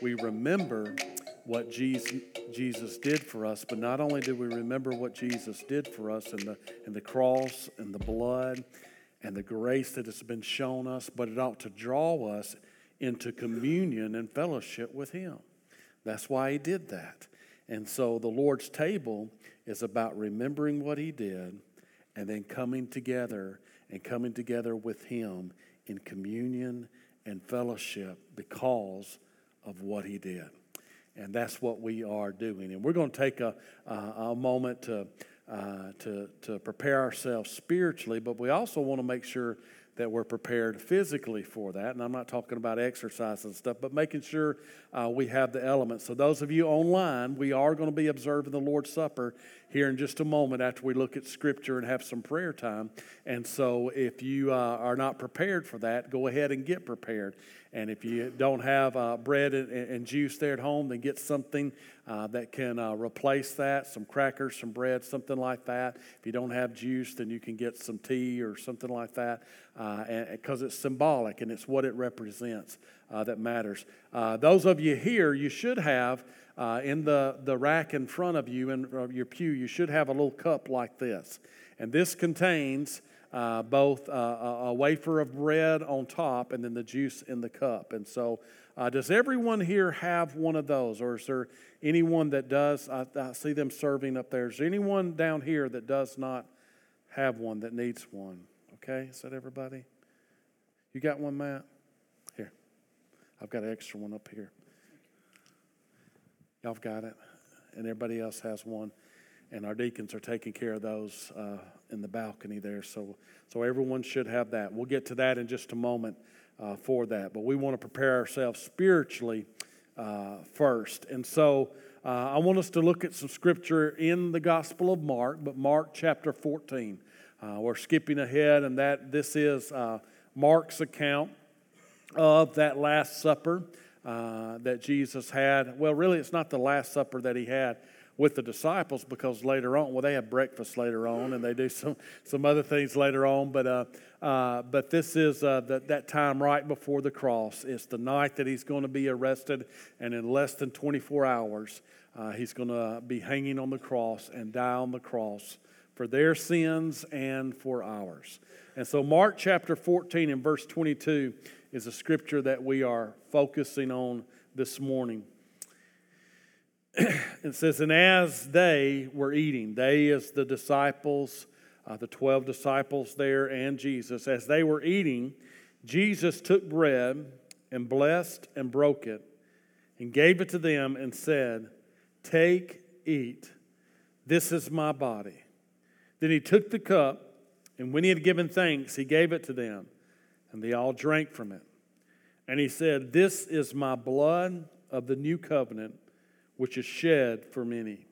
we remember what Jesus, did for us, but not only do we remember what Jesus did for us in the, in the cross and the blood and the grace that has been shown us, but it ought to draw us into communion and fellowship with Him. That's why He did that. And so the Lord's table is about remembering what He did and then coming together and coming together with Him in communion and fellowship because of what He did. And that's what we are doing. And we're going to take a, a, a moment to, uh, to, to prepare ourselves spiritually, but we also want to make sure that we're prepared physically for that. And I'm not talking about exercise and stuff, but making sure uh, we have the elements. So, those of you online, we are going to be observing the Lord's Supper here in just a moment after we look at Scripture and have some prayer time. And so, if you uh, are not prepared for that, go ahead and get prepared. And if you don't have uh, bread and, and, juice there at home, then get something uh, that can uh, replace that some crackers, some bread, something like that. If you don't have juice, then you can get some tea or something like that because uh, it's symbolic and it's what it represents uh, that matters. Uh, those of you here, you should have. in the, the rack in front of you in your pew, you should have a little cup like this. And this contains uh, both uh, a wafer of bread on top and then the juice in the cup. And so, uh, does everyone here have one of those, or is there anyone that does? I, I, see them serving up there. Is there anyone down here that does not have one that needs one? Okay, is that everybody? You got one, Matt? Here, I've got an extra one up here. Y'all have got it, and everybody else has one and our deacons are taking care of those uh, in the balcony there. So, so everyone should have that. We'll get to that in just a moment uh, for that. But we want to prepare ourselves spiritually uh, first. And so uh, I want us to look at some scripture in the Gospel of Mark, but Mark chapter 14. Uh, we're skipping ahead, and that this is uh, Mark's account of that Last Supper that Jesus had. Well, really, it's not the Last Supper that he had with the disciples because later on, well, they have breakfast later on and they do some, some other things later on. But, uh, uh, but this is uh, the, that time right before the cross. It's the night that he's going to be arrested, and in less than 24 hours, uh, he's going to be hanging on the cross and die on the cross for their sins and for ours. And so, Mark chapter 14 and verse 22 is a scripture that we are focusing on this morning. it says, And as they were eating, they is the disciples, uh, the 12 disciples there, and Jesus, as they were eating, Jesus took bread and blessed and broke it and gave it to them and said, Take, eat. This is my body. Then he took the cup, and when he had given thanks, he gave it to them, and they all drank from it. And he said, This is my blood of the new covenant which is shed for many.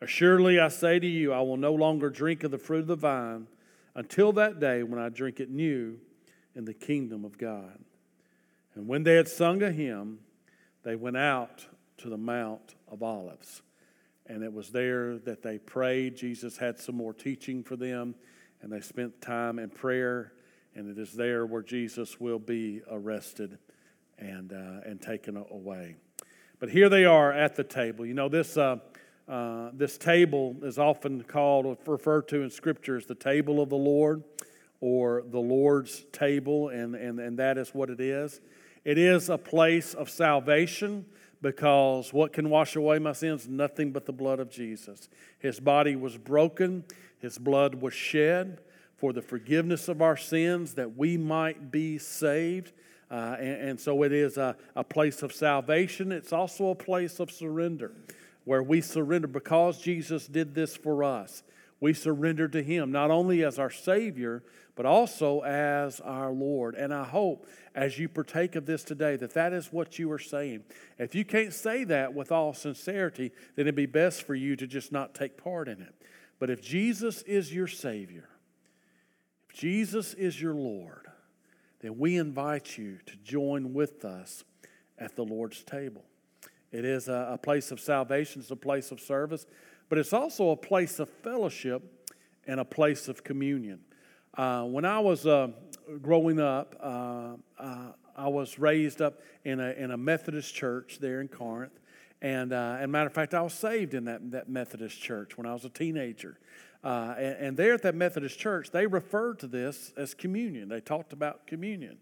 Assuredly, I say to you, I will no longer drink of the fruit of the vine until that day when I drink it new in the kingdom of God. And when they had sung a hymn, they went out to the Mount of Olives. And it was there that they prayed. Jesus had some more teaching for them, and they spent time in prayer. And it is there where Jesus will be arrested and, uh, and taken away. But here they are at the table. You know, this, uh, uh, this table is often called, referred to in Scripture as the table of the Lord or the Lord's table, and, and, and that is what it is. It is a place of salvation because what can wash away my sins? Nothing but the blood of Jesus. His body was broken, His blood was shed for the forgiveness of our sins that we might be saved. Uh, and, and, so it is a, a place of salvation. It's also a place of surrender where we surrender because Jesus did this for us. We surrender to Him, not only as our Savior, but also as our Lord. And I hope as you partake of this today that that is what you are saying. If you can't say that with all sincerity, then it'd be best for you to just not take part in it. But if Jesus is your Savior, if Jesus is your Lord, then we invite you to join with us at the Lord's table. It is a, a place of salvation, it's a place of service, but it's also a place of fellowship and a place of communion. Uh, when I was uh, growing up, uh, uh, I was raised up in a, in a Methodist church there in Corinth. And, uh, and matter of fact, I was saved in that, that Methodist church when I was a teenager. Uh, and, and, there at that Methodist church, they referred to this as communion. They talked about communion.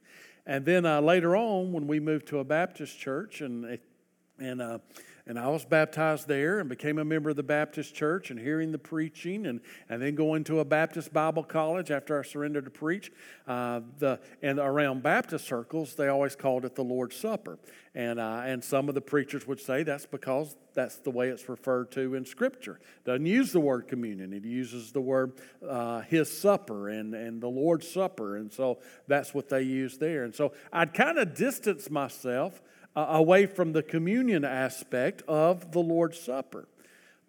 And then uh, later on, when we moved to a Baptist church, and, and uh, and I was baptized there and became a member of the Baptist church and hearing the preaching and, and then going to a Baptist Bible college after I surrendered to preach. Uh, the, and around Baptist circles, they always called it the Lord's Supper. And, uh, and some of the preachers would say that's because that's the way it's referred to in Scripture. It Doesn't use the word communion, it uses the word uh, His Supper and, and the Lord's Supper. And so that's what they use there. And so I'd kind of distance myself uh, away from the communion aspect of the Lord's Supper.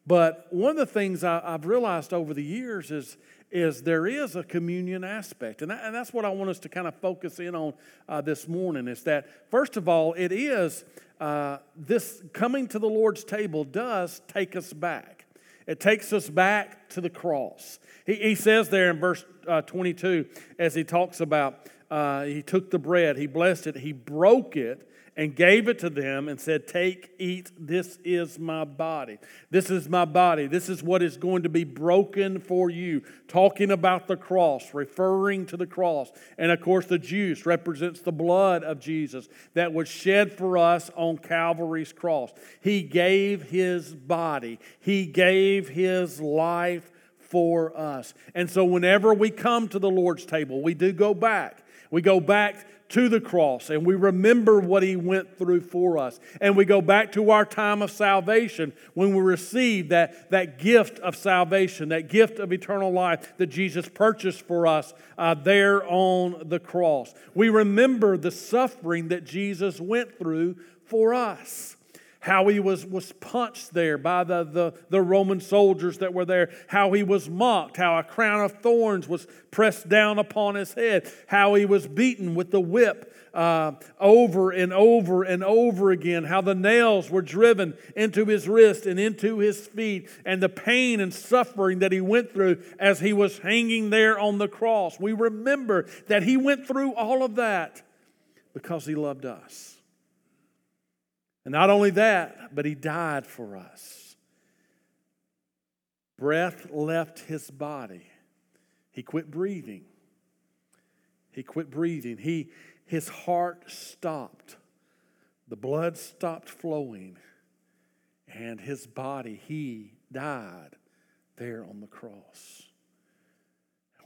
But one of the things I, have realized over the years is, is there is a communion aspect. And, that, and that's what I want us to kind of focus in on uh, this morning is that, first of all, it is uh, this coming to the Lord's table does take us back. It takes us back to the cross. He, he says there in verse uh, 22, as he talks about, uh, he took the bread, he blessed it, he broke it, and gave it to them and said, Take, eat, this is my body. This is my body. This is what is going to be broken for you. Talking about the cross, referring to the cross. And of course, the juice represents the blood of Jesus that was shed for us on Calvary's cross. He gave his body, he gave his life for us. And so, whenever we come to the Lord's table, we do go back. We go back to the cross and we remember what he went through for us. And we go back to our time of salvation when we receive that, that gift of salvation, that gift of eternal life that Jesus purchased for us uh, there on the cross. We remember the suffering that Jesus went through for us how he was, was punched there by the, the, the, Roman soldiers that were there, how he was mocked, how a crown of thorns was pressed down upon his head, how he was beaten with the whip uh, over and over and over again, how the nails were driven into his wrist and into his feet, and the pain and suffering that he went through as he was hanging there on the cross. We remember that he went through all of that because he loved us. And not only that, but he died for us. Breath left his body. He quit breathing. He quit breathing. He, his heart stopped. The blood stopped flowing. And his body, he died there on the cross.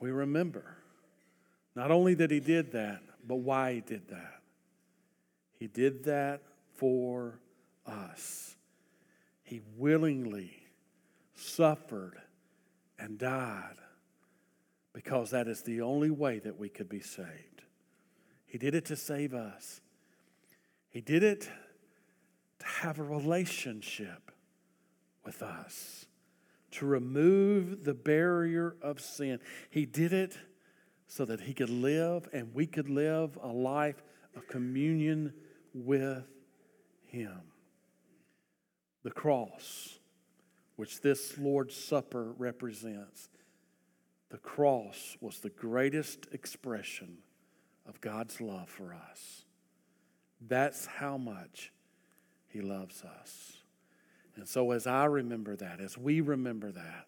We remember not only that he did that, but why he did that. He did that for us. He willingly suffered and died because that is the only way that we could be saved. He did it to save us, He did it to have a relationship with us, to remove the barrier of sin. He did it so that He could live and we could live a life of communion with him. The cross, which this Lord's Supper represents, the cross was the greatest expression of God's love for us. That's how much He loves us. And so, as I remember that, as we remember that,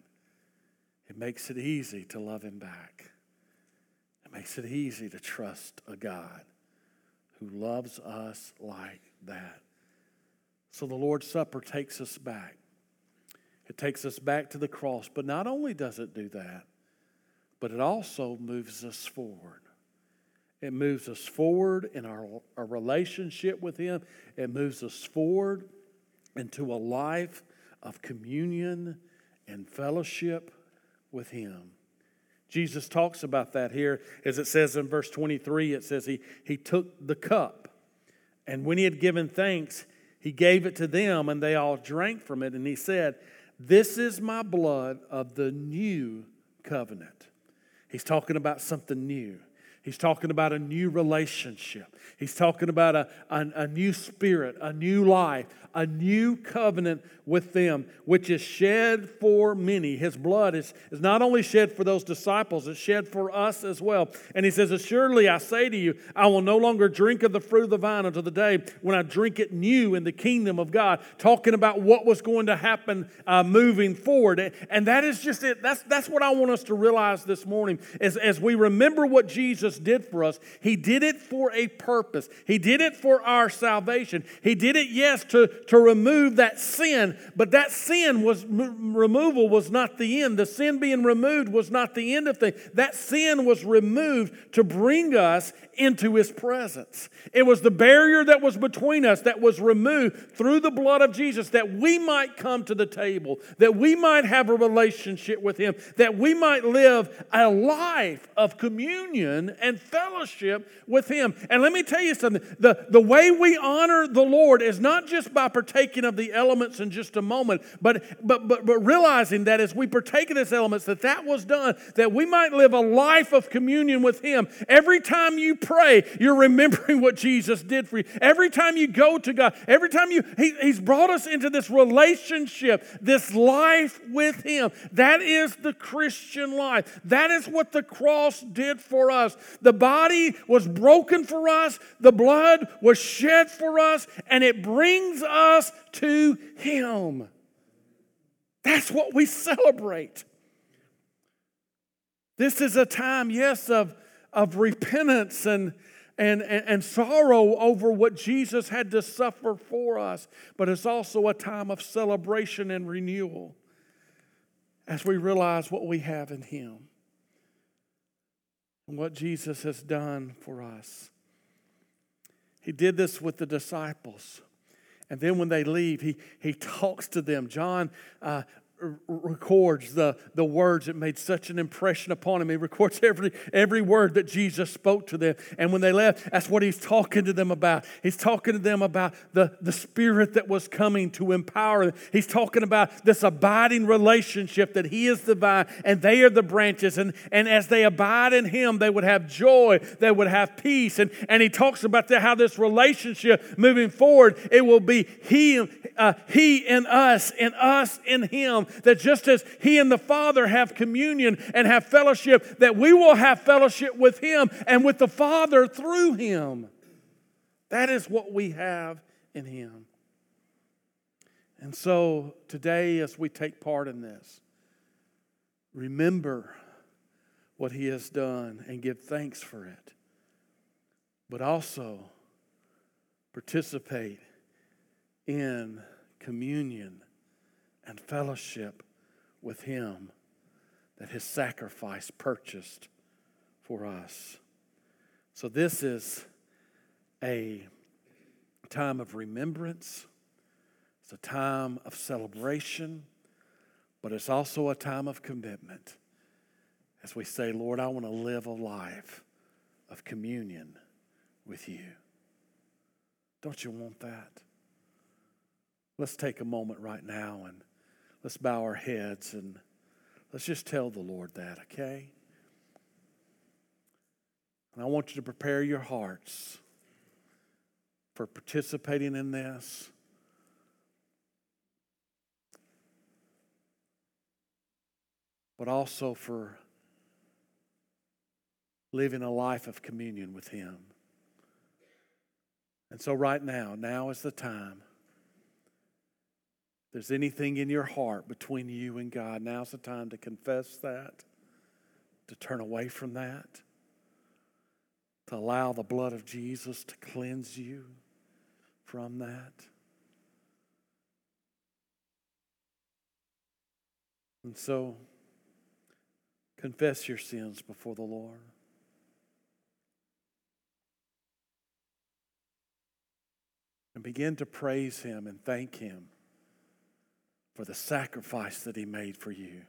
it makes it easy to love Him back. It makes it easy to trust a God who loves us like that. So the Lord's Supper takes us back. It takes us back to the cross. But not only does it do that, but it also moves us forward. It moves us forward in our, our relationship with Him, it moves us forward into a life of communion and fellowship with Him. Jesus talks about that here, as it says in verse 23. It says, He, he took the cup, and when He had given thanks, he gave it to them, and they all drank from it. And he said, This is my blood of the new covenant. He's talking about something new. He's talking about a new relationship. He's talking about a, a, a, new spirit, a new life, a new covenant with them, which is shed for many. His blood is, is not only shed for those disciples, it's shed for us as well. And he says, Assuredly, I say to you, I will no longer drink of the fruit of the vine until the day when I drink it new in the kingdom of God. Talking about what was going to happen uh, moving forward. And that is just it. That's, that's what I want us to realize this morning as, as we remember what Jesus did for us. He did it for a purpose, He did it for our salvation. He did it, yes, to, to remove that sin, but that sin was removal was not the end. The sin being removed was not the end of things. That sin was removed to bring us into his presence. It was the barrier that was between us that was removed through the blood of Jesus that we might come to the table, that we might have a relationship with him, that we might live a life of communion and fellowship with him. And let me tell you something the, the way we honor the Lord is not just by partaking of the elements in just a moment, but, but, but, but realizing that as we partake of these elements, that that was done, that we might live a life of communion with him. Every time you pray, you're remembering what Jesus did for you. Every time you go to God, every time you, he, He's brought us into this relationship, this life with Him. That is the Christian life. That is what the cross did for us. The body was broken for us, the blood was shed for us, and it brings us to Him. That's what we celebrate. This is a time, yes, of of repentance and, and, and, and, sorrow over what Jesus had to suffer for us, but it's also a time of celebration and renewal as we realize what we have in Him and what Jesus has done for us. He did this with the disciples. And then when they leave, he, he talks to them. John uh, records the, the words that made such an impression upon him. He records every, every word that Jesus spoke to them. And when they left, that's what he's talking to them about. He's talking to them about the, the spirit that was coming to empower them. He's talking about this abiding relationship that he is the vine and they are the branches. And, and as they abide in him, they would have joy, they would have peace. And, and he talks about the, how this relationship moving forward, it will be he, uh, he in us and us in him that just as He and the Father have communion and have fellowship, that we will have fellowship with Him and with the Father through Him. That is what we have in Him. And so today, as we take part in this, remember what He has done and give thanks for it. But also participate in communion and fellowship with Him that His sacrifice purchased for us. So, this is a time of remembrance, it's a time of celebration, but it's also a time of commitment as we say, Lord, I want to live a life of communion with you. Don't you want that? Let's take a moment right now and Let's bow our heads and let's just tell the Lord that, okay? And I want you to prepare your hearts for participating in this. But also for living a life of communion with Him. And so, right now, now is the time there's anything in your heart between you and God, now's the time to confess that, to turn away from that, to allow the blood of Jesus to cleanse you from that. And so, confess your sins before the Lord. And begin to praise Him and thank Him for the sacrifice that He made for you,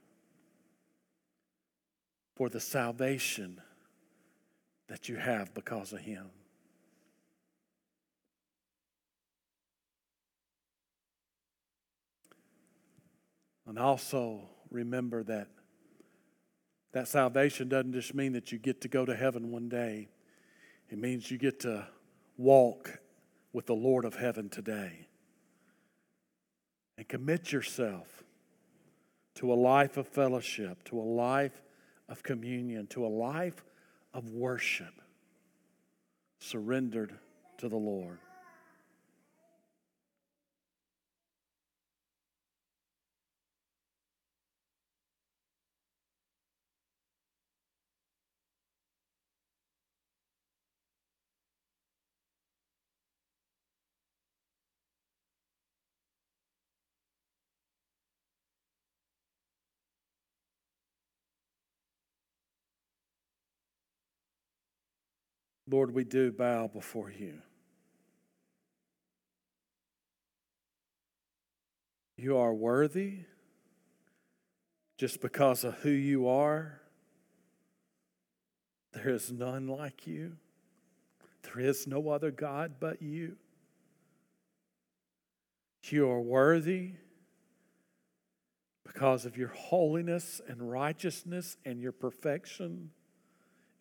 for the salvation that you have because of Him. And also remember that That salvation doesn't just mean that you get to go to heaven one day, it means you get to walk with the Lord of heaven today. And commit yourself to a life of fellowship, to a life of communion, to a life of worship surrendered to the Lord. Lord, we do bow before you. You are worthy just because of who you are. There is none like you. There is no other God but you. You are worthy because of your holiness and righteousness and your perfection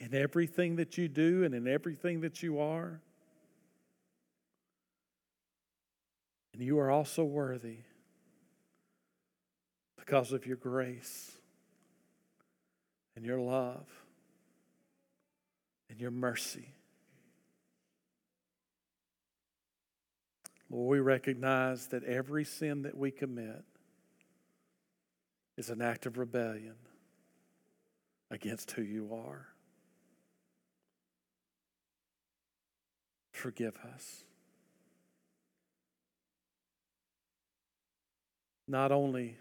in everything that you do and in everything that you are. And you are also worthy because of your grace and your love and your mercy. Lord, we recognize that every sin that we commit is an act of rebellion against who you are. Forgive us. Not only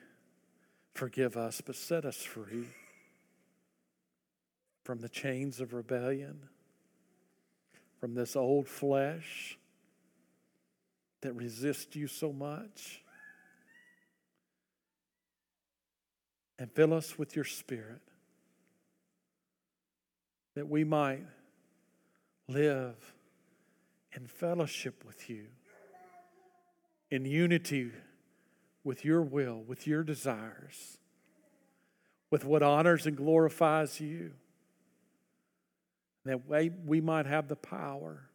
forgive us, but set us free from the chains of rebellion, from this old flesh that resists you so much. And fill us with your spirit that we might live in fellowship with you, in unity with your will, with your desires, with what honors and glorifies you. That way we might have the power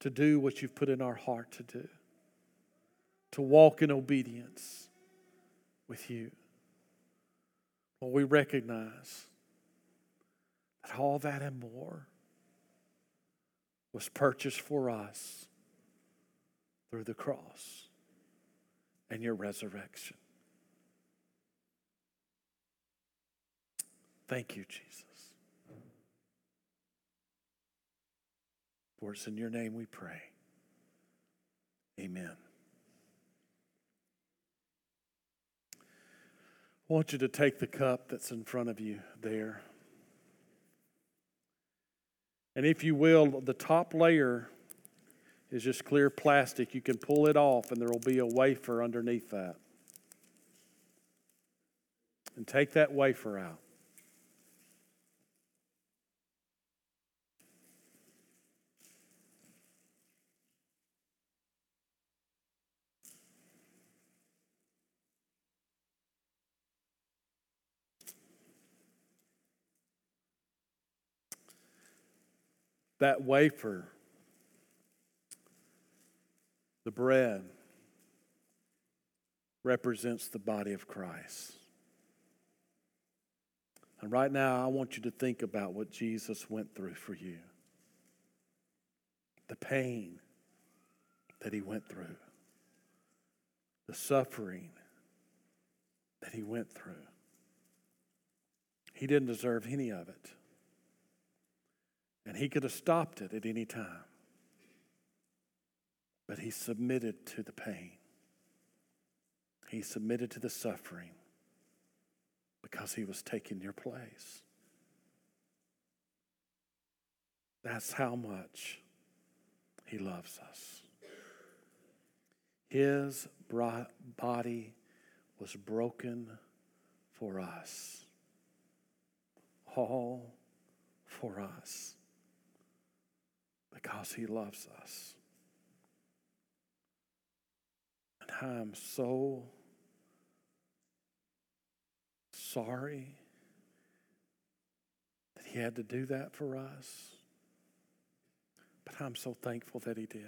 to do what you've put in our heart to do, to walk in obedience with you. Well, we recognize that all that and more was purchased for us through the cross and your resurrection. Thank you, Jesus. For it's in your name we pray. Amen. I want you to take the cup that's in front of you there. And if you will, the top layer is just clear plastic. You can pull it off, and there will be a wafer underneath that. And take that wafer out. That wafer, the bread, represents the body of Christ. And right now, I want you to think about what Jesus went through for you the pain that he went through, the suffering that he went through. He didn't deserve any of it. And he could have stopped it at any time. But he submitted to the pain. He submitted to the suffering because he was taking your place. That's how much he loves us. His body was broken for us, all for us because He loves us. And I am so, sorry that He had to do that for us. But I'm so thankful that He did.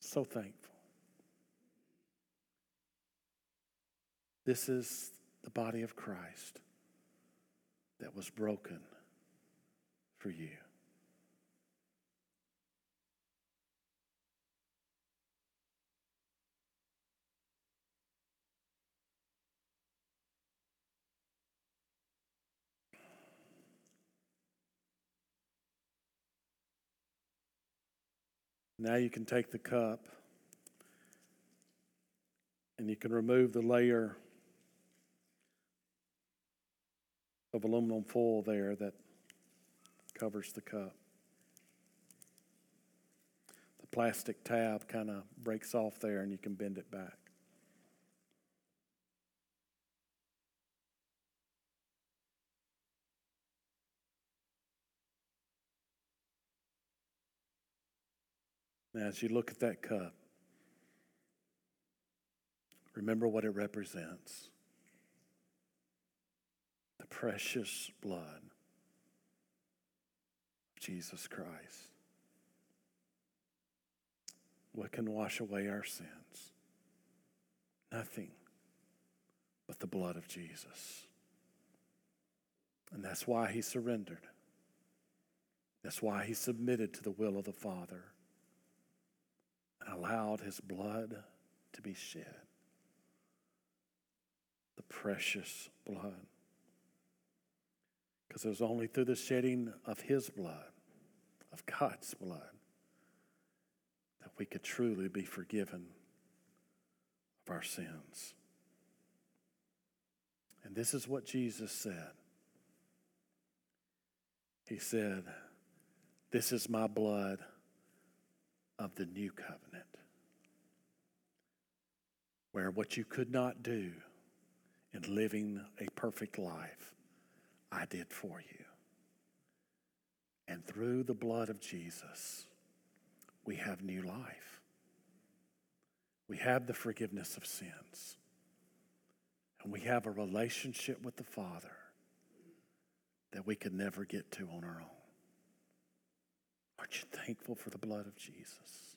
So thankful. This is the body of Christ that was broken for you. Now you can take the cup and you can remove the layer of aluminum foil there that covers the cup. The plastic tab kind of breaks off there and you can bend it back. Now, as you look at that cup, remember what it represents the precious blood of Jesus Christ. What can wash away our sins? Nothing but the blood of Jesus. And that's why he surrendered. That's why he submitted to the will of the Father and allowed his blood to be shed. The precious blood. Because it was only through the shedding of his blood, of God's blood, that we could truly be forgiven of our sins. And this is what Jesus said. He said, This is my blood of the new covenant, where what you could not do in living a perfect life, I did for you. And through the blood of Jesus, we have new life. We have the forgiveness of sins. And we have a relationship with the Father that we could never get to on our own. Aren't you thankful for the blood of Jesus?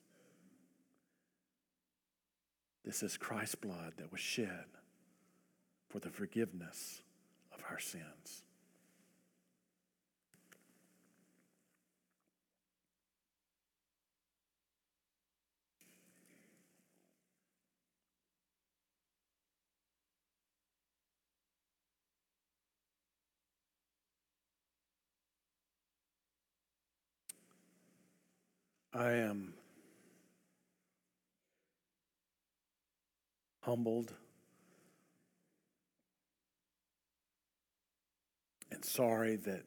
This is Christ's blood that was shed for the forgiveness of our sins. I am humbled and sorry that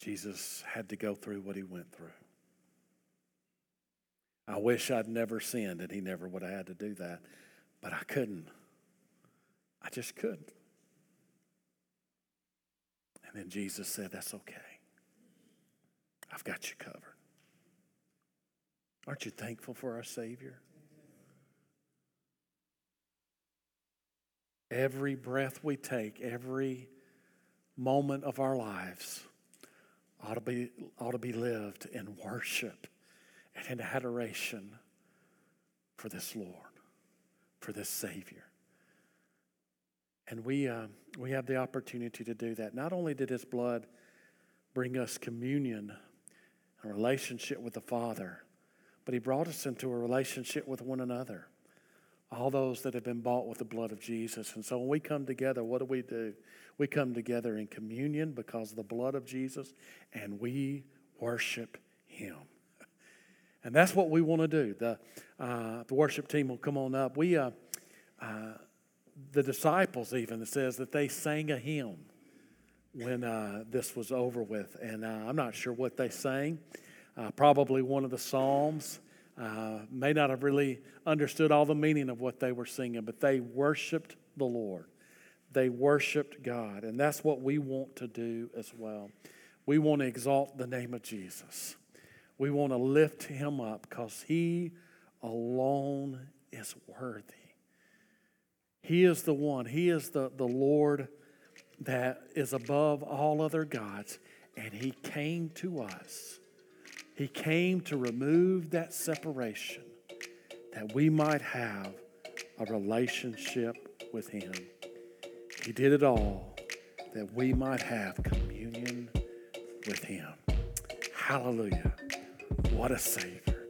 Jesus had to go through what he went through. I wish I'd never sinned and he never would have had to do that, but I couldn't. I just couldn't. And then Jesus said, That's okay. I've got you covered. Aren't you thankful for our Savior? Every breath we take, every moment of our lives ought to be, ought to be lived in worship and in adoration for this Lord, for this Savior. And we, uh, we have the opportunity to do that. Not only did His blood bring us communion, a relationship with the Father, but He brought us into a relationship with one another. All those that have been bought with the blood of Jesus. And so when we come together, what do we do? We come together in communion because of the blood of Jesus, and we worship Him. And that's what we want to do. The, uh, the worship team will come on up. We, uh, uh, the disciples, even, it says that they sang a hymn when uh, this was over with. And uh, I'm not sure what they sang uh, probably one of the Psalms. Uh, may not have really understood all the meaning of what they were singing, but they worshiped the Lord. They worshiped God. And that's what we want to do as well. We want to exalt the name of Jesus. We want to lift him up because he alone is worthy. He is the one, He is the, the Lord that is above all other gods. And He came to us. He came to remove that separation that we might have a relationship with Him. He did it all that we might have communion with Him. Hallelujah. What a Savior.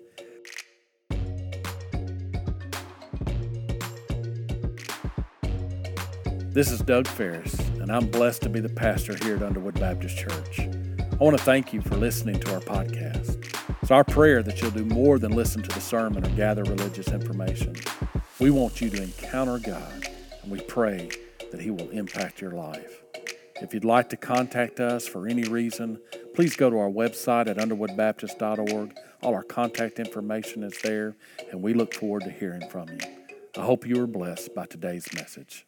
This is Doug Ferris, and I'm blessed to be the pastor here at Underwood Baptist Church. I want to thank you for listening to our podcast. It's our prayer that you'll do more than listen to the sermon or gather religious information. We want you to encounter God, and we pray that He will impact your life. If you'd like to contact us for any reason, please go to our website at underwoodbaptist.org. All our contact information is there, and we look forward to hearing from you. I hope you are blessed by today's message.